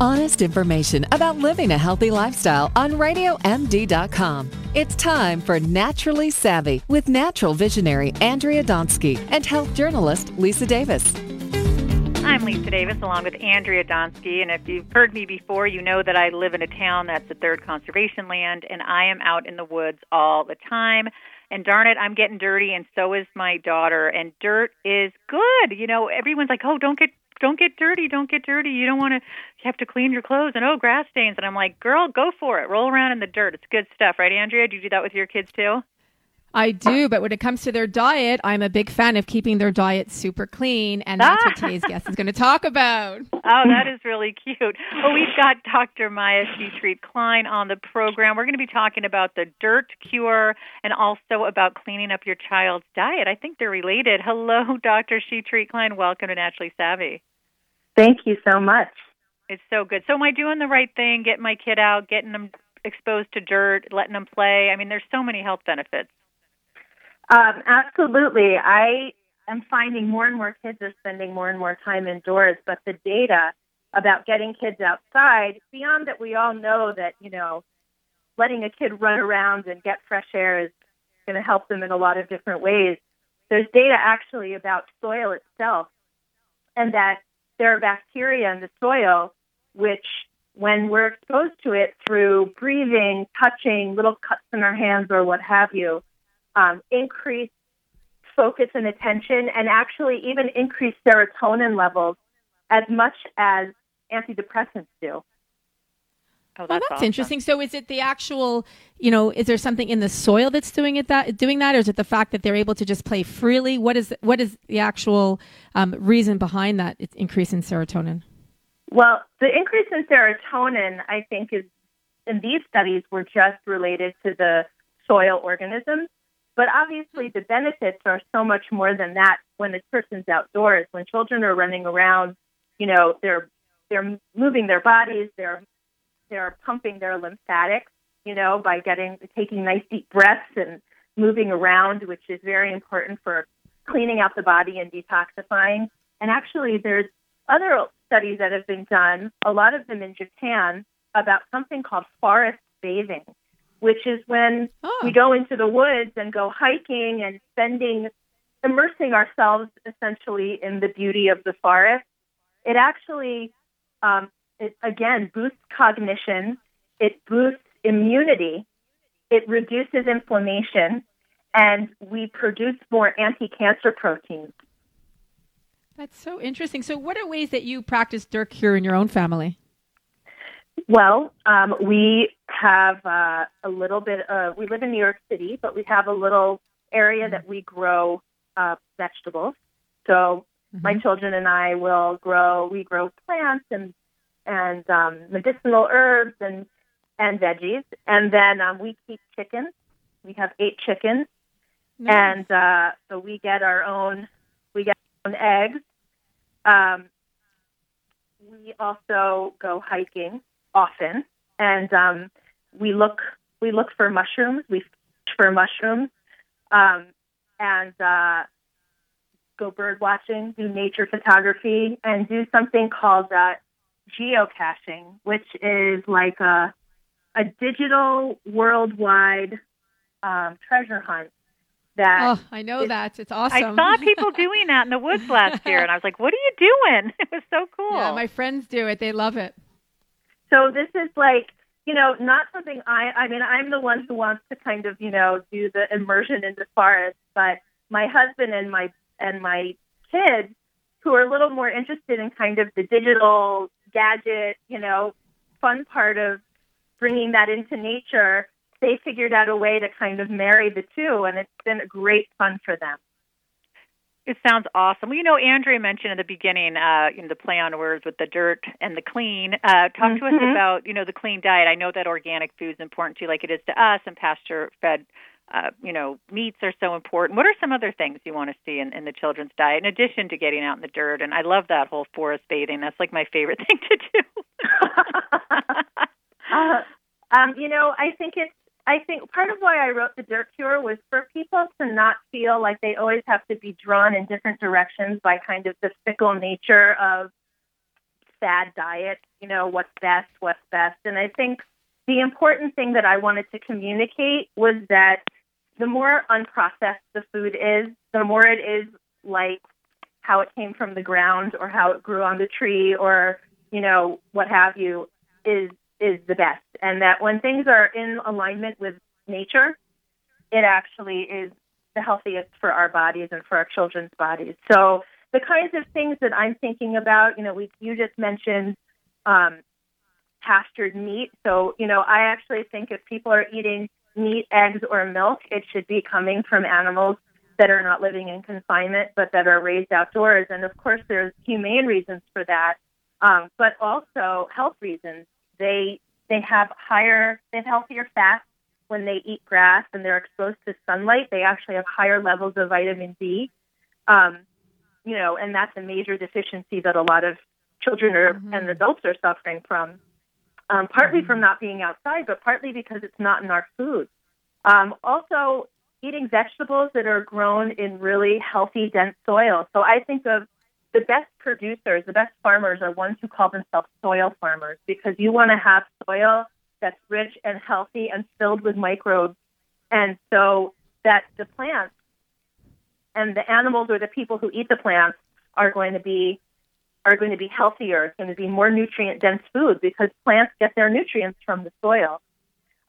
Honest information about living a healthy lifestyle on RadioMD.com. It's time for Naturally Savvy with natural visionary Andrea Donsky and health journalist Lisa Davis. I'm Lisa Davis along with Andrea Donsky, and if you've heard me before, you know that I live in a town that's a third conservation land, and I am out in the woods all the time. And darn it, I'm getting dirty, and so is my daughter. And dirt is good. You know, everyone's like, "Oh, don't get don't get dirty, don't get dirty. You don't want to you have to clean your clothes and oh grass stains and I'm like, girl, go for it. Roll around in the dirt. It's good stuff, right, Andrea? Do you do that with your kids too? I do, but when it comes to their diet, I'm a big fan of keeping their diet super clean, and that's what today's guest is going to talk about. Oh, that is really cute. Well, we've got Dr. Maya Shetreat Klein on the program. We're going to be talking about the dirt cure and also about cleaning up your child's diet. I think they're related. Hello, Dr. Shetreat Klein. Welcome to Naturally Savvy. Thank you so much. It's so good. So, am I doing the right thing? Getting my kid out, getting them exposed to dirt, letting them play. I mean, there's so many health benefits. Um, absolutely. I am finding more and more kids are spending more and more time indoors, but the data about getting kids outside, beyond that, we all know that, you know, letting a kid run around and get fresh air is going to help them in a lot of different ways. There's data actually about soil itself, and that there are bacteria in the soil which, when we're exposed to it through breathing, touching, little cuts in our hands, or what have you, um, increase focus and attention, and actually even increase serotonin levels as much as antidepressants do. Oh, that's, well, that's awesome. interesting. So, is it the actual, you know, is there something in the soil that's doing it that doing that, or is it the fact that they're able to just play freely? What is what is the actual um, reason behind that increase in serotonin? Well, the increase in serotonin, I think, is in these studies were just related to the soil organisms. But obviously, the benefits are so much more than that when a person's outdoors. When children are running around, you know, they're they're moving their bodies, they're they're pumping their lymphatics, you know, by getting taking nice deep breaths and moving around, which is very important for cleaning out the body and detoxifying. And actually, there's other studies that have been done, a lot of them in Japan, about something called forest bathing which is when oh. we go into the woods and go hiking and spending, immersing ourselves essentially in the beauty of the forest. It actually, um, it again boosts cognition, it boosts immunity, it reduces inflammation, and we produce more anti cancer proteins. That's so interesting. So, what are ways that you practice dirt cure in your own family? Well, um, we have uh, a little bit. Of, we live in New York City, but we have a little area that we grow uh, vegetables. So mm-hmm. my children and I will grow. We grow plants and and um, medicinal herbs and and veggies, and then um, we keep chickens. We have eight chickens, nice. and uh, so we get our own. We get our own eggs. Um, we also go hiking often, and um, we look we look for mushrooms. We fish for mushrooms, um, and uh, go bird watching, do nature photography, and do something called uh, geocaching, which is like a a digital worldwide um, treasure hunt. That oh, I know is, that it's awesome. I saw people doing that in the woods last year, and I was like, "What are you doing?" It was so cool. Yeah, my friends do it; they love it. So this is like, you know, not something I, I mean, I'm the one who wants to kind of, you know, do the immersion in the forest, but my husband and my, and my kids who are a little more interested in kind of the digital gadget, you know, fun part of bringing that into nature, they figured out a way to kind of marry the two, and it's been great fun for them. It sounds awesome. Well, you know, Andrea mentioned in the beginning, uh, you know, the play on words with the dirt and the clean. Uh, talk mm-hmm. to us mm-hmm. about, you know, the clean diet. I know that organic food is important to you, like it is to us, and pasture-fed, uh, you know, meats are so important. What are some other things you want to see in, in the children's diet, in addition to getting out in the dirt? And I love that whole forest bathing. That's like my favorite thing to do. uh, um, you know, I think it's I think part of why I wrote The Dirt Cure was for people to not feel like they always have to be drawn in different directions by kind of the fickle nature of fad diet, you know, what's best, what's best. And I think the important thing that I wanted to communicate was that the more unprocessed the food is, the more it is like how it came from the ground or how it grew on the tree or, you know, what have you, is is the best. And that when things are in alignment with nature, it actually is the healthiest for our bodies and for our children's bodies. So the kinds of things that I'm thinking about, you know, we you just mentioned um, pastured meat. So, you know, I actually think if people are eating meat, eggs, or milk, it should be coming from animals that are not living in confinement, but that are raised outdoors. And of course, there's humane reasons for that, um, but also health reasons. They they have higher, they have healthier fats when they eat grass and they're exposed to sunlight. They actually have higher levels of vitamin D. Um, you know, and that's a major deficiency that a lot of children are, mm-hmm. and adults are suffering from um, partly from not being outside, but partly because it's not in our food. Um, also, eating vegetables that are grown in really healthy, dense soil. So I think of the best producers, the best farmers are ones who call themselves soil farmers because you want to have soil that's rich and healthy and filled with microbes. And so that the plants and the animals or the people who eat the plants are going to be are going to be healthier. It's going to be more nutrient dense food because plants get their nutrients from the soil.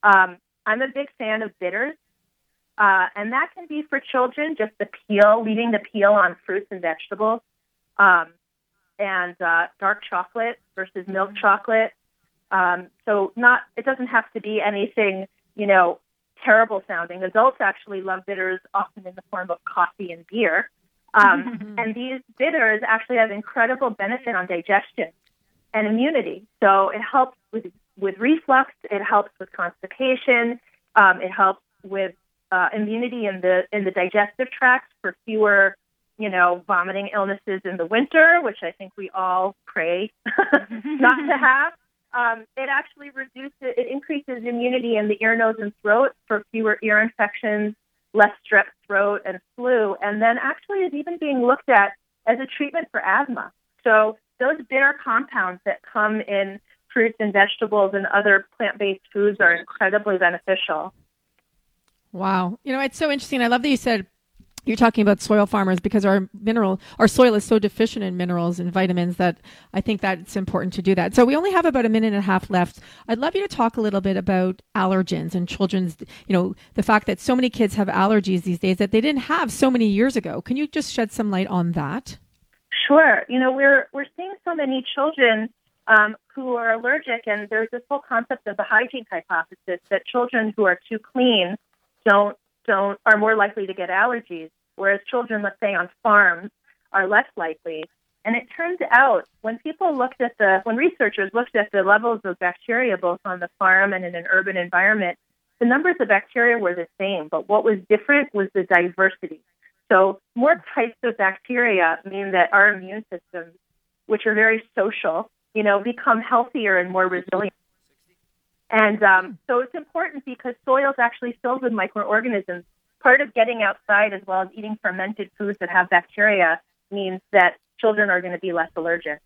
Um, I'm a big fan of bitters, uh, and that can be for children just the peel, leaving the peel on fruits and vegetables, um, and uh, dark chocolate versus milk chocolate. Um, so not it doesn't have to be anything you know terrible sounding. Adults actually love bitters often in the form of coffee and beer. Um, and these bitters actually have incredible benefit on digestion and immunity. So it helps with, with reflux, it helps with constipation, um, it helps with uh, immunity in the in the digestive tract for fewer, you know, vomiting illnesses in the winter, which I think we all pray not to have. Um, it actually reduces, it increases immunity in the ear, nose, and throat for fewer ear infections less strep throat and flu, and then actually is even being looked at as a treatment for asthma. So those bitter compounds that come in fruits and vegetables and other plant-based foods are incredibly beneficial. Wow. You know, it's so interesting. I love that you said you're talking about soil farmers because our mineral, our soil is so deficient in minerals and vitamins that I think that it's important to do that. So we only have about a minute and a half left. I'd love you to talk a little bit about allergens and children's, you know, the fact that so many kids have allergies these days that they didn't have so many years ago. Can you just shed some light on that? Sure. You know, we're we're seeing so many children um, who are allergic, and there's this whole concept of the hygiene hypothesis that children who are too clean don't don't are more likely to get allergies, whereas children, let's say on farms, are less likely. And it turns out when people looked at the when researchers looked at the levels of bacteria both on the farm and in an urban environment, the numbers of bacteria were the same, but what was different was the diversity. So more types of bacteria mean that our immune systems, which are very social, you know, become healthier and more resilient. And um, so it's important because soil is actually filled with microorganisms. Part of getting outside, as well as eating fermented foods that have bacteria, means that children are going to be less allergic.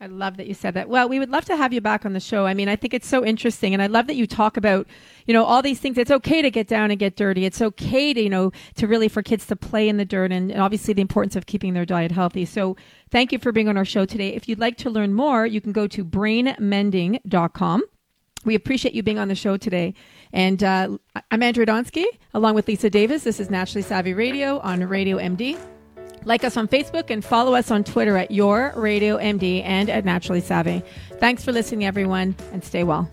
I love that you said that. Well, we would love to have you back on the show. I mean, I think it's so interesting and I love that you talk about, you know, all these things. It's okay to get down and get dirty. It's okay to, you know, to really for kids to play in the dirt and, and obviously the importance of keeping their diet healthy. So thank you for being on our show today. If you'd like to learn more, you can go to brainmending.com. We appreciate you being on the show today. And uh, I'm Andrea Donsky, along with Lisa Davis. This is Naturally Savvy Radio on Radio MD. Like us on Facebook and follow us on Twitter at Your Radio MD and at Naturally Savvy. Thanks for listening, everyone, and stay well.